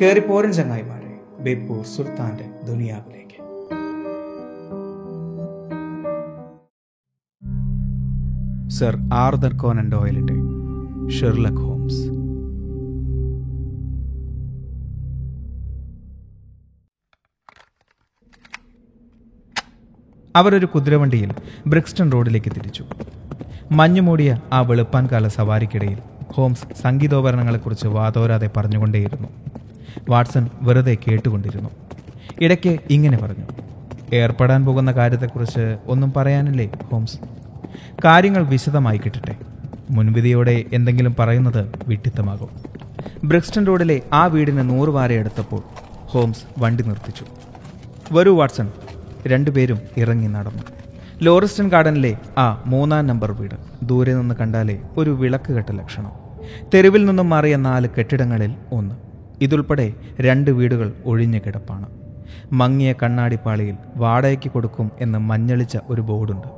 കയറിപ്പോരൻ ചങ്ങായിമാരെ ബേപ്പൂർ സുൽത്താന്റെ ദുനിയാവിലേക്ക്. സർ ആർദർ കോനൻ ഡോയലിന്റെ ഷെർലക് ഹോംസ്. അവരൊരു കുതിരവണ്ടിയിൽ ബ്രിക്സ്റ്റൺ റോഡിലേക്ക് തിരിച്ചു. മഞ്ഞുമൂടിയ ആ വെളുപ്പാൻ കാല സവാരിക്കിടയിൽ ഹോംസ് സംഗീതോപകരണങ്ങളെക്കുറിച്ച് വാതോരാതെ പറഞ്ഞുകൊണ്ടേയിരുന്നു. വാട്സൺ വെറുതെ കേട്ടുകൊണ്ടിരുന്നു. ഇടയ്ക്ക് ഇങ്ങനെ പറഞ്ഞു. ഏർപ്പെടാൻ പോകുന്ന കാര്യത്തെക്കുറിച്ച് ഒന്നും പറയാനില്ലേ ഹോംസ്? കാര്യങ്ങൾ വിശദമായി കിട്ടട്ടെ. മുൻവിധിയോടെ എന്തെങ്കിലും പറയുന്നത് വിട്ടിത്തമാകും. ബ്രിക്സ്റ്റൺ റോഡിലെ ആ വീടിന് നൂറ് വാര എടുത്തപ്പോൾ ഹോംസ് വണ്ടി നിർത്തിച്ചു. വരൂ വാട്സൺ. രണ്ടുപേരും ഇറങ്ങി നടന്നു. ലോറിസ്റ്റൺ ഗാർഡനിലെ ആ മൂന്നാം നമ്പർ വീട് ദൂരെ നിന്ന് കണ്ടാലേ ഒരു വിളക്ക് കെട്ട ലക്ഷണം. തെരുവിൽ നിന്നും മാറിയ നാല് കെട്ടിടങ്ങളിൽ ഒന്ന്. ഇതുൾപ്പെടെ രണ്ട് വീടുകൾ ഒഴിഞ്ഞു കിടപ്പാണ്. മങ്ങിയ കണ്ണാടിപ്പാളിയിൽ വാടകയ്ക്ക് കൊടുക്കും എന്ന് മഞ്ഞളിച്ച ഒരു ബോർഡുണ്ട്.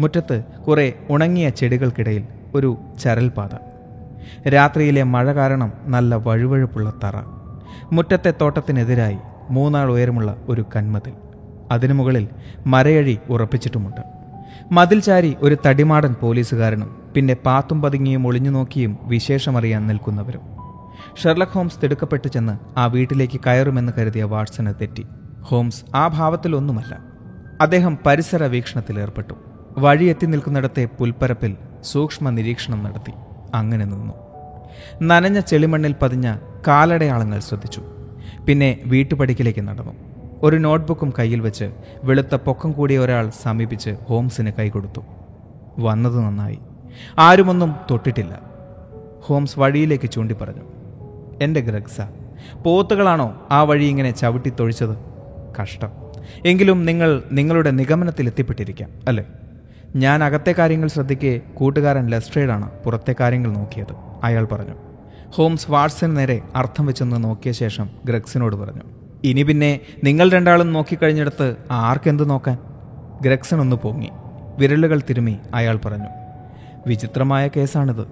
മുറ്റത്ത് കുറേ ഉണങ്ങിയ ചെടികൾക്കിടയിൽ ഒരു ചരൽപാത. രാത്രിയിലെ മഴ കാരണം നല്ല വഴുവഴുപ്പുള്ള തറ. മുറ്റത്തെ തോട്ടത്തിനെതിരായി മൂന്നാൾ ഉയരമുള്ള ഒരു കന്മതിൽ. അതിനു മുകളിൽ മരയഴി ഉറപ്പിച്ചിട്ടുമുണ്ട്. മതിൽ ചാരി ഒരു തടിമാടൻ പോലീസുകാരനും പിന്നെ പാത്തും പതുങ്ങിയും ഒളിഞ്ഞു നോക്കിയും വിശേഷമറിയാൻ നിൽക്കുന്നവരും. ഷെർലക് ഹോംസ് തിടുക്കപ്പെട്ടു ചെന്ന് ആ വീട്ടിലേക്ക് കയറുമെന്ന് കരുതിയ വാട്സന് തെറ്റി. ഹോംസ് ആ ഭാവത്തിലൊന്നുമല്ല അദ്ദേഹം പരിസര വീക്ഷണത്തിൽ ഏർപ്പെട്ടു. വഴി നിൽക്കുന്നിടത്തെ പുൽപ്പരപ്പിൽ സൂക്ഷ്മ നിരീക്ഷണം നടത്തി. അങ്ങനെ നിന്നു. നനഞ്ഞ ചെളിമണ്ണിൽ പതിഞ്ഞ കാലടയാളങ്ങൾ ശ്രദ്ധിച്ചു. പിന്നെ വീട്ടുപടിക്കിലേക്ക് നടന്നു. ഒരു നോട്ട്ബുക്കും കയ്യിൽ വെച്ച് വെളുത്ത പൊക്കം കൂടിയ ഒരാൾ സമീപിച്ച് ഹോംസിന് കൈകൊടുത്തു. വന്നത് നന്നായി. ആരുമൊന്നും തൊട്ടിട്ടില്ല. ഹോംസ് വഴിയിലേക്ക് ചൂണ്ടി പറഞ്ഞു എന്റെ ഗ്രഗ്സ പോത്തുകളാണോ ആ വഴി ഇങ്ങനെ ചവിട്ടി തൊഴിച്ചത്? കഷ്ടം. എങ്കിലും നിങ്ങൾ നിങ്ങളുടെ നിഗമനത്തിൽ എത്തിപ്പെട്ടിരിക്കാം അല്ലേ? ഞാൻ അകത്തെ കാര്യങ്ങൾ ശ്രദ്ധിക്കെ കൂട്ടുകാരൻ ലെസ്ട്രേഡാണ് പുറത്തെ കാര്യങ്ങൾ നോക്കിയത് അയാൾ പറഞ്ഞു. ഹോംസ് വാട്സിന് നേരെ അർത്ഥം വെച്ചെന്ന് നോക്കിയ ശേഷം ഗ്രഗ്സിനോട് പറഞ്ഞു. ഇനി പിന്നെ നിങ്ങൾ രണ്ടാളും നോക്കിക്കഴിഞ്ഞിടത്ത് ആർക്കെന്ത് നോക്കാൻ? ഗ്രഗ്സൺ ഒന്ന് പൊങ്ങി. വിരലുകൾ തിരുമി അയാൾ പറഞ്ഞു. വിചിത്രമായ കേസാണിത്.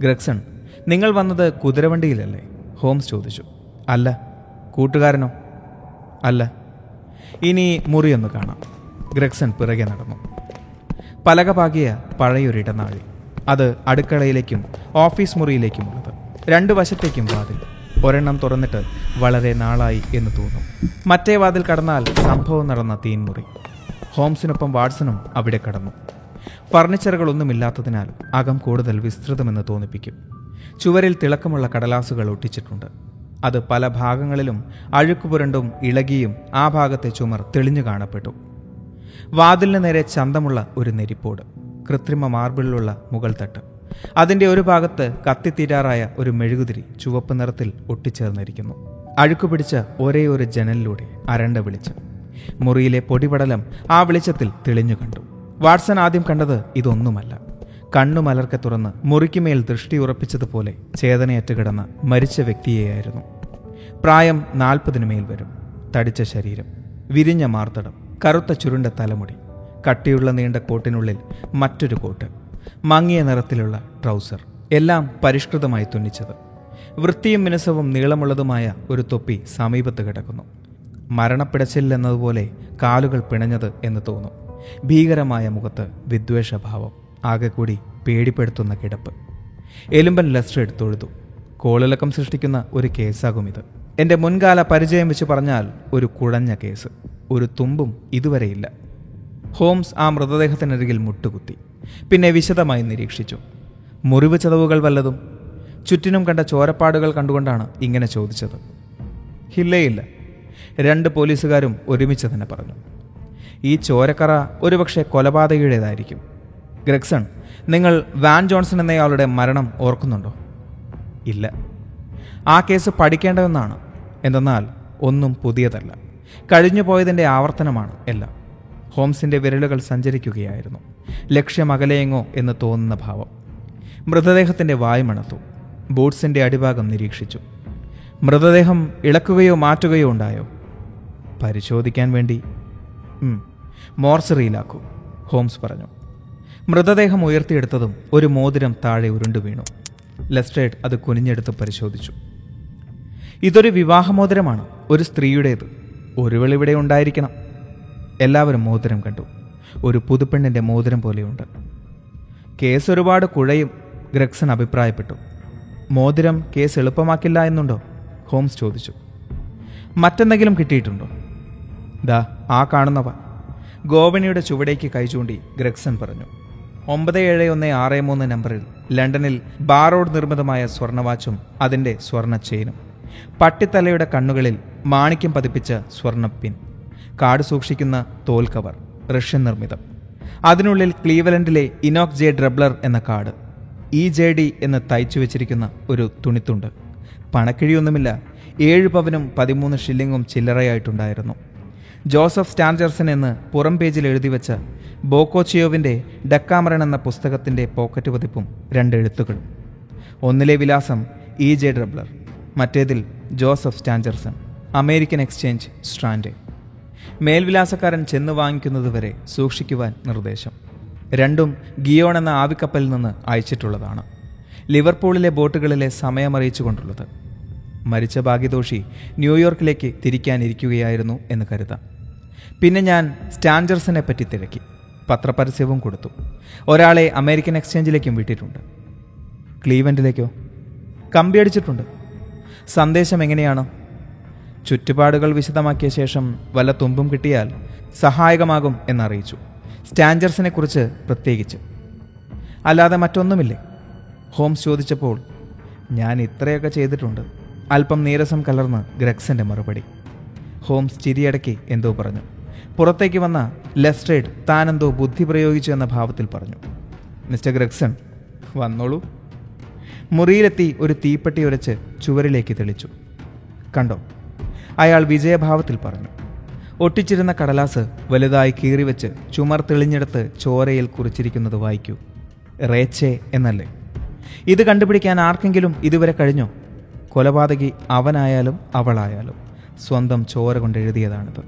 ഗ്രഗ്സൺ നിങ്ങൾ വന്നത് കുതിരവണ്ടിയിലല്ലേ? ഹോംസ് ചോദിച്ചു അല്ല കൂട്ടുകാരനോ? അല്ല. ഇനി മുറിയൊന്ന് കാണാം. ഗ്രഗ്സൺ പിറകെ നടന്നു. പലക പാകിയ പഴയൊരിടനാഴി അത് അടുക്കളയിലേക്കും ഓഫീസ് മുറിയിലേക്കും ഉള്ളത്. രണ്ടു വശത്തേക്കും വാതിൽ ഒരെണ്ണം തുറന്നിട്ട് വളരെ നാളായി എന്ന് തോന്നും. മറ്റേ വാതിൽ കടന്നാൽ സംഭവം നടന്ന തീൻമുറി ഹോംസിനൊപ്പം വാട്സണും അവിടെ കടന്നു. ഫർണിച്ചറുകളൊന്നുമില്ലാത്തതിനാൽ അകം കൂടുതൽ വിസ്തൃതമെന്ന് തോന്നിപ്പിക്കും. ചുവരിൽ തിളക്കമുള്ള കടലാസുകൾ ഒട്ടിച്ചിട്ടുണ്ട്. അത് പല ഭാഗങ്ങളിലും അഴുക്കുപുരണ്ടും ഇളകിയും ആ ഭാഗത്തെ ചുമർ തെളിഞ്ഞു കാണപ്പെട്ടു. വാതിലിന് നേരെ ചന്തമുള്ള ഒരു നെരിപ്പോട് കൃത്രിമ മാർബിളിലുള്ള മുകൾ തട്ട്. അതിന്റെ ഒരു ഭാഗത്ത് കത്തിത്തീരാറായ ഒരു മെഴുകുതിരി ചുവപ്പ് നിറത്തിൽ ഒട്ടിച്ചേർന്നിരിക്കുന്നു. അഴുക്കു പിടിച്ച ഒരേ ഒരു ജനലിലൂടെ അരണ്ട വെളിച്ചം. മുറിയിലെ പൊടിപടലം ആ വെളിച്ചത്തിൽ തെളിഞ്ഞു കണ്ടു. വാട്സൺ ആദ്യം കണ്ടത് ഇതൊന്നുമല്ല. കണ്ണു മലർക്കെ തുറന്ന് മുറിക്കുമേൽ ദൃഷ്ടി ഉറപ്പിച്ചതുപോലെ ചേതനയറ്റ് കിടന്ന മരിച്ച വ്യക്തിയെയായിരുന്നു. പ്രായം നാൽപ്പതിനു മേൽ വരും. തടിച്ച ശരീരം വിരിഞ്ഞ മാർത്തടം കറുത്ത ചുരുണ്ട തലമുടി കട്ടിയുള്ള നീണ്ട കോട്ടിനുള്ളിൽ മറ്റൊരു കോട്ട് മങ്ങിയ നിറത്തിലുള്ള ട്രൗസർ എല്ലാം പരിഷ്കൃതമായി തുന്നിച്ചത്. വൃത്തിയും മിനുസവും നീളമുള്ളതുമായ ഒരു തൊപ്പി സമീപത്ത് കിടക്കുന്നു. മരണപ്പിടച്ചില്ലെന്നതുപോലെ കാലുകൾ പിണഞ്ഞത് എന്ന് തോന്നും. ഭീകരമായ മുഖത്ത് വിദ്വേഷഭാവം. ആകെ കൂടി പേടിപ്പെടുത്തുന്ന കിടപ്പ്. എലുമ്പൻ ലസ്റ്റർ എടുത്തൊഴുതു. കോളിളക്കം സൃഷ്ടിക്കുന്ന ഒരു കേസാകും ഇത്. എന്റെ മുൻകാല പരിചയം വെച്ച് പറഞ്ഞാൽ ഒരു കുഴഞ്ഞ കേസ്. ഒരു തുമ്പും ഇതുവരെയില്ല ഹോംസ് ആ മൃതദേഹത്തിനരികിൽ മുട്ടുകുത്തി. പിന്നെ വിശദമായി നിരീക്ഷിച്ചു. മുറിവ് ചതവുകൾ വല്ലതും? ചുറ്റിനും കണ്ട ചോരപ്പാടുകൾ കണ്ടുകൊണ്ടാണ് ഇങ്ങനെ ചോദിച്ചത്. ഇല്ലേയില്ല. രണ്ട് പോലീസുകാരും ഒരുമിച്ച് തന്നെ പറഞ്ഞു. ഈ ചോരക്കറ ഒരുപക്ഷെ കൊലപാതകയുടേതായിരിക്കും. ഗ്രഗ്സൺ നിങ്ങൾ വാൻ ജോൺസൺ എന്നയാളുടെ മരണം ഓർക്കുന്നുണ്ടോ? ഇല്ല. ആ കേസ് പഠിക്കേണ്ടതെന്നാണ്. എന്തെന്നാൽ ഒന്നും പുതിയതല്ല. കഴിഞ്ഞു പോയതിന്റെ ആവർത്തനമാണ് എല്ലാം. ഹോംസിന്റെ വിരലുകൾ സഞ്ചരിക്കുകയായിരുന്നു. ലക്ഷ്യം അകലെയെങ്ങോ എന്ന് തോന്നുന്ന ഭാവം. മൃതദേഹത്തിന്റെ വായുമണത്തു ബൂട്ട്സിന്റെ അടിഭാഗം നിരീക്ഷിച്ചു. മൃതദേഹം ഇളക്കുകയോ മാറ്റുകയോ ഉണ്ടായോ? പരിശോധിക്കാൻ വേണ്ടി. മോർസറിയിലാക്കൂ ഹോംസ് പറഞ്ഞു. മൃതദേഹം ഉയർത്തിയെടുത്തതും ഒരു മോതിരം താഴെ ഉരുണ്ടു വീണു. ലെസ്ട്രേഡ് അത് കുനിഞ്ഞെടുത്ത് പരിശോധിച്ചു. ഇതൊരു വിവാഹമോതിരമാണ്. ഒരു സ്ത്രീയുടേത്. ഒരുവൾ ഇവിടെ ഉണ്ടായിരിക്കണം. എല്ലാവരും മോതിരം കണ്ടു. ഒരു പുതുപ്പെണ്ണിന്റെ മോതിരം പോലെയുണ്ട്. കേസ് ഒരുപാട് കുഴയും. ഗ്രഗ്സൺ അഭിപ്രായപ്പെട്ടു. മോതിരം കേസ് എളുപ്പമാക്കില്ല എന്നുണ്ടോ? ഹോംസ് ചോദിച്ചു. മറ്റെന്തെങ്കിലും കിട്ടിയിട്ടുണ്ടോ? ദാ ആ കാണുന്നവ. ഗോവണിയുടെ ചുവടേക്ക് കൈ ചൂണ്ടി പറഞ്ഞു. ഒമ്പത് ഏഴ് ഒന്ന് ആറ് മൂന്ന് നമ്പറിൽ ലണ്ടനിൽ ബാറോഡ് നിർമ്മിതമായ സ്വർണവാച്ചും അതിന്റെ സ്വർണ ചെയിനും. പട്ടിത്തലയുടെ കണ്ണുകളിൽ മാണിക്യം പതിപ്പിച്ച സ്വർണ പിൻ. കാട് സൂക്ഷിക്കുന്ന തോൽ കവർ റഷ്യൻ നിർമ്മിതം. അതിനുള്ളിൽ ക്ലീവലൻഡിലെ ഇനോക് ജെ ഡ്രബ്ലർ എന്ന കാർഡ് ഇ ജെ ഡി എന്ന് തയ്ച്ചു വെച്ചിരിക്കുന്ന ഒരു തുണിത്തുണ്ട്. പണക്കിഴിയൊന്നുമില്ല ഏഴ് പവനും പതിമൂന്ന് ഷില്ലിങ്ങും ചില്ലറയായിട്ടുണ്ടായിരുന്നു. ജോസഫ് സ്റ്റാൻജർസൺ എന്ന് പുറം പേജിൽ എഴുതി വെച്ച ബോക്കോച്ചിയോവിന്റെ ഡക്കാമറൺ എന്ന പുസ്തകത്തിന്റെ പോക്കറ്റ് പതിപ്പും രണ്ട് എഴുത്തുകളും ഒന്നിലെ വിലാസം E J Drebber മറ്റേതിൽ Joseph Stangerson American exchange Strand. മേൽവിലാസക്കാരൻ ചെന്ന് വാങ്ങിക്കുന്നതുവരെ സൂക്ഷിക്കുവാൻ നിർദ്ദേശം. രണ്ടും ഗിയോൺ എന്ന ആവിക്കപ്പലിൽ നിന്ന് അയച്ചിട്ടുള്ളതാണ്. ലിവർപൂളിലെ ബോട്ടുകളിലെ സമയമറിയിച്ചുകൊണ്ടുള്ളത്. മരിച്ച ഭാഗ്യദോഷി ന്യൂയോർക്കിലേക്ക് തിരിക്കാനിരിക്കുകയായിരുന്നു എന്ന് കരുതാം. പിന്നെ ഞാൻ സ്റ്റാൻജർസിനെ പറ്റി തിരക്കി. പത്രപരസ്യവും കൊടുത്തു. ഒരാളെ അമേരിക്കൻ എക്സ്ചേഞ്ചിലേക്കും വിട്ടിട്ടുണ്ട്. ക്ലീവൻഡിലേക്കോ? കമ്പിയടിച്ചിട്ടുണ്ട് സന്ദേശം എങ്ങനെയാണ്? ചുറ്റുപാടുകൾ വിശദമാക്കിയ ശേഷം വല്ല തുമ്പും കിട്ടിയാൽ സഹായകമാകും എന്നറിയിച്ചു. സ്റ്റാൻജർസിനെ കുറിച്ച് പ്രത്യേകിച്ച്. അല്ലാതെ മറ്റൊന്നുമില്ലേ? ഹോംസ് ചോദിച്ചപ്പോൾ ഞാൻ ഇത്രയൊക്കെ ചെയ്തിട്ടുണ്ട്. അല്പം നീരസം കലർന്ന് ഗ്രഗ്സിന്റെ മറുപടി. ഹോംസ് ചിരിയടക്കി എന്തോ പറഞ്ഞു. പുറത്തേക്ക് വന്ന ലെസ്ട്രേഡ് താനെന്തോ ബുദ്ധി പ്രയോഗിച്ചു എന്ന ഭാവത്തിൽ പറഞ്ഞു. മിസ്റ്റർ ഗ്രഗ്സൺ വന്നോളൂ. മുറിയിലെത്തി ഒരു തീപ്പെട്ടി ഉരച്ച് ചുവരിലേക്ക് തെളിച്ചു. കണ്ടോ? അയാൾ വിജയഭാവത്തിൽ പറഞ്ഞു. ഒട്ടിച്ചിരുന്ന കടലാസ് വലുതായി കീറിവെച്ച് ചുമർ തെളിഞ്ഞെടുത്ത് ചോരയിൽ കുറിച്ചിരിക്കുന്നത് വായിക്കൂ. റേച്ചെ എന്നല്ലേ? ഇത് കണ്ടുപിടിക്കാൻ ആർക്കെങ്കിലും ഇതുവരെ കഴിഞ്ഞോ? കൊലപാതകി അവനായാലും അവളായാലും. സ്വന്തം ചോര കൊണ്ട് എഴുതിയതാണിത്.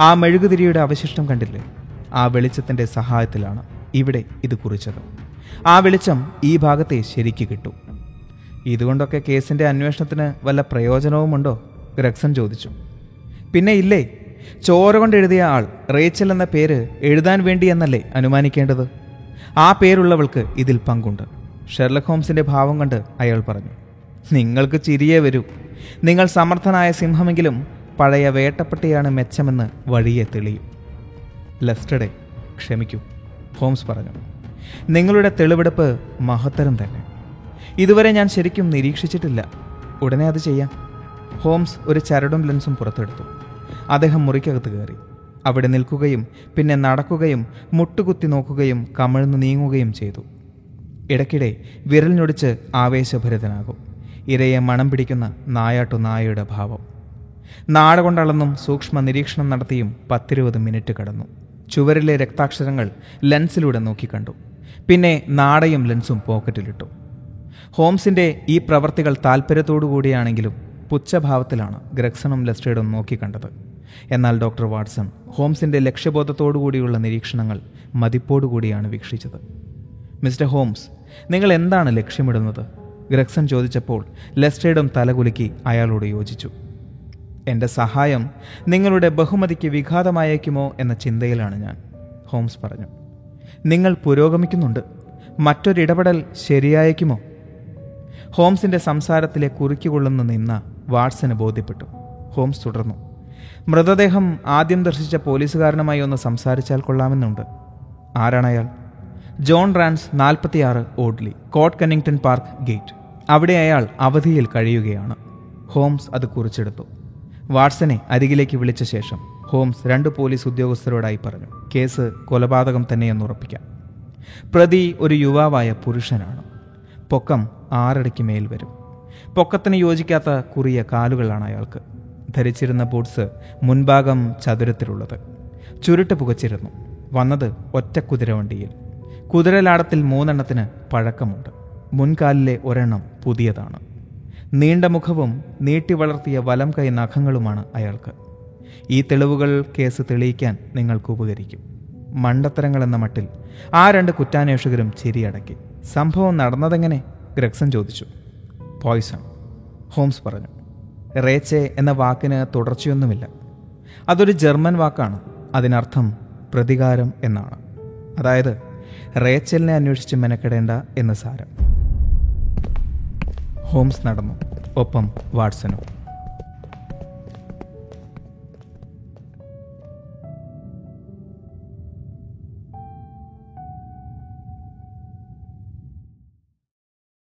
ആ മെഴുകുതിരിയുടെ അവശിഷ്ടം കണ്ടില്ലേ? ആ വെളിച്ചത്തിന്റെ സഹായത്തിലാണ് ഇവിടെ ഇത് കുറിച്ചത്. ആ വെളിച്ചം ഈ ഭാഗത്തെ ശരിക്ക് കിട്ടും. ഇതുകൊണ്ടൊക്കെ കേസിന്റെ അന്വേഷണത്തിന് വല്ല പ്രയോജനവുമുണ്ടോ? ഗ്രഗ്സൻ ചോദിച്ചു. പിന്നെ ഇല്ലേ? ചോര കൊണ്ട് എഴുതിയ ആൾ റേച്ചൽ എന്ന പേര് എഴുതാൻ വേണ്ടി എന്നല്ലേ അനുമാനിക്കേണ്ടത്? ആ പേരുള്ളവൾക്ക് ഇതിൽ പങ്കുണ്ട്. ഷെർലക് ഹോംസിന്റെ ഭാവം കണ്ട് അയാൾ പറഞ്ഞു. നിങ്ങൾക്ക് ചിരിയേ വരൂ. നിങ്ങൾ സമർത്ഥനായ സിംഹമെങ്കിലും പഴയ വേട്ടപ്പെട്ടിയാണ് മെച്ചമെന്ന് വഴിയെ തെളിയും. ലെസ്റ്റഡേ ക്ഷമിക്കൂ ഹോംസ് പറഞ്ഞു. നിങ്ങളുടെ തെളിവെടുപ്പ് മഹത്തരം തന്നെ. ഇതുവരെ ഞാൻ ശരിക്കും നിരീക്ഷിച്ചിട്ടില്ല. ഉടനെ അത് ചെയ്യാം. ഹോംസ് ഒരു ചരടും ലെൻസും പുറത്തെടുത്തു. അദ്ദേഹം മുറിക്കകത്ത് കയറി. അവിടെ നിൽക്കുകയും പിന്നെ നടക്കുകയും മുട്ടുകുത്തി നോക്കുകയും കമിഴ്ന്നു നീങ്ങുകയും ചെയ്തു. ഇടയ്ക്കിടെ വിരലിനൊടിച്ച് ആവേശഭരിതനാകും. ഇരയെ മണം പിടിക്കുന്ന നായാട്ടു നായയുടെ ഭാവം. നാട കൊണ്ടളന്നും സൂക്ഷ്മ നിരീക്ഷണം നടത്തിയും പത്തിരുപത് മിനിറ്റ് കടന്നു. ചുവരിലെ രക്താക്ഷരങ്ങൾ ലെൻസിലൂടെ നോക്കിക്കണ്ടു പിന്നെ നാടയും ലെൻസും പോക്കറ്റിലിട്ടു. ഹോംസിന്റെ ഈ പ്രവർത്തികൾ താല്പര്യത്തോടു കൂടിയാണെങ്കിലും പുച്ഛഭാവത്തിലാണ് ഗ്രക്സണും ലെസ്റ്റേഡും നോക്കിക്കണ്ടത് എന്നാൽ ഡോക്ടർ വാട്സൺ ഹോംസിന്റെ ലക്ഷ്യബോധത്തോടു കൂടിയുള്ള നിരീക്ഷണങ്ങൾ മതിപ്പോടുകൂടിയാണ് വീക്ഷിച്ചത്. മിസ്റ്റർ ഹോംസ് നിങ്ങൾ എന്താണ് ലക്ഷ്യമിടുന്നത്? ഗ്രഗ്സൺ ചോദിച്ചപ്പോൾ ലെസ്റ്റേഡും തലകുലുക്കി അയാളോട് യോജിച്ചു. എന്റെ സഹായം നിങ്ങളുടെ ബഹുമതിക്ക് വിഘാതമായേക്കുമോ എന്ന ചിന്തയിലാണ് ഞാൻ ഹോംസ് പറഞ്ഞു. നിങ്ങൾ പുരോഗമിക്കുന്നുണ്ട്. മറ്റൊരിടപെടൽ ശരിയായേക്കുമോ? ഹോംസിന്റെ സംസാരത്തിലെ കുറുക്കിക്കൊള്ളുന്ന നിന്ന വാട്സന് ബോധ്യപ്പെട്ടു. ഹോംസ് തുടർന്നു. മൃതദേഹം ആദ്യം ദർശിച്ച പോലീസുകാരനുമായി ഒന്ന് സംസാരിച്ചാൽ കൊള്ളാമെന്നുണ്ട്. ആരാണ് അയാൾ ജോൺ റാൻസ് നാൽപ്പത്തിയാറ് Audley Court Kennington Park Gate. അവിടെ അയാൾ അവധിയിൽ കഴിയുകയാണ്. ഹോംസ് അത് കുറിച്ചെടുത്തു. വാട്സനെ അരികിലേക്ക് വിളിച്ച ശേഷം ഹോംസ് രണ്ട് പോലീസ് ഉദ്യോഗസ്ഥരോടായി പറഞ്ഞു കേസ് കൊലപാതകം തന്നെയെന്ന് ഉറപ്പിക്കാം. പ്രതി ഒരു യുവാവായ പുരുഷനാണ്. പൊക്കം ആറടിക്ക് മേൽ വരും. പൊക്കത്തിന് യോജിക്കാത്ത കുറിയ കാലുകളാണ് അയാൾക്ക്. ധരിച്ചിരുന്ന ബൂട്ട്സ് മുൻഭാഗം ചതുരത്തിലുള്ളത്. ചുരുട്ട് പുകച്ചിരുന്നു. വന്നത് ഒറ്റ കുതിരവണ്ടിയിൽ. കുതിരലാടത്തിൽ മൂന്നെണ്ണത്തിന് പഴക്കമുണ്ട്. മുൻകാലിലെ ഒരെണ്ണം പുതിയതാണ്. നീണ്ട മുഖവും നീട്ടി വളർത്തിയ വലം കൈ നഖങ്ങളുമാണ് അയാൾക്ക്. ഈ തെളിവുകൾ കേസ് തെളിയിക്കാൻ നിങ്ങൾക്ക് ഉപകരിക്കും. മണ്ടത്തരങ്ങൾ എന്ന മട്ടിൽ ആ രണ്ട് കുറ്റാന്വേഷകരും ചിരിയടക്കി സംഭവം നടന്നതെങ്ങനെ? ഗ്രഗ്സൺ ചോദിച്ചു. പോയ്സൺ ഹോംസ് പറഞ്ഞു. റേച്ചെ എന്ന വാക്കിന് തുടർച്ചയൊന്നുമില്ല. അതൊരു ജർമ്മൻ വാക്കാണ്. അതിനർത്ഥം പ്രതികാരം എന്നാണ്. അതായത് റേച്ചലിനെ അന്വേഷിച്ച് മെനക്കെടേണ്ട എന്ന് സാരം. ഹോംസ് നടന്നു. ഒപ്പം വാട്സനും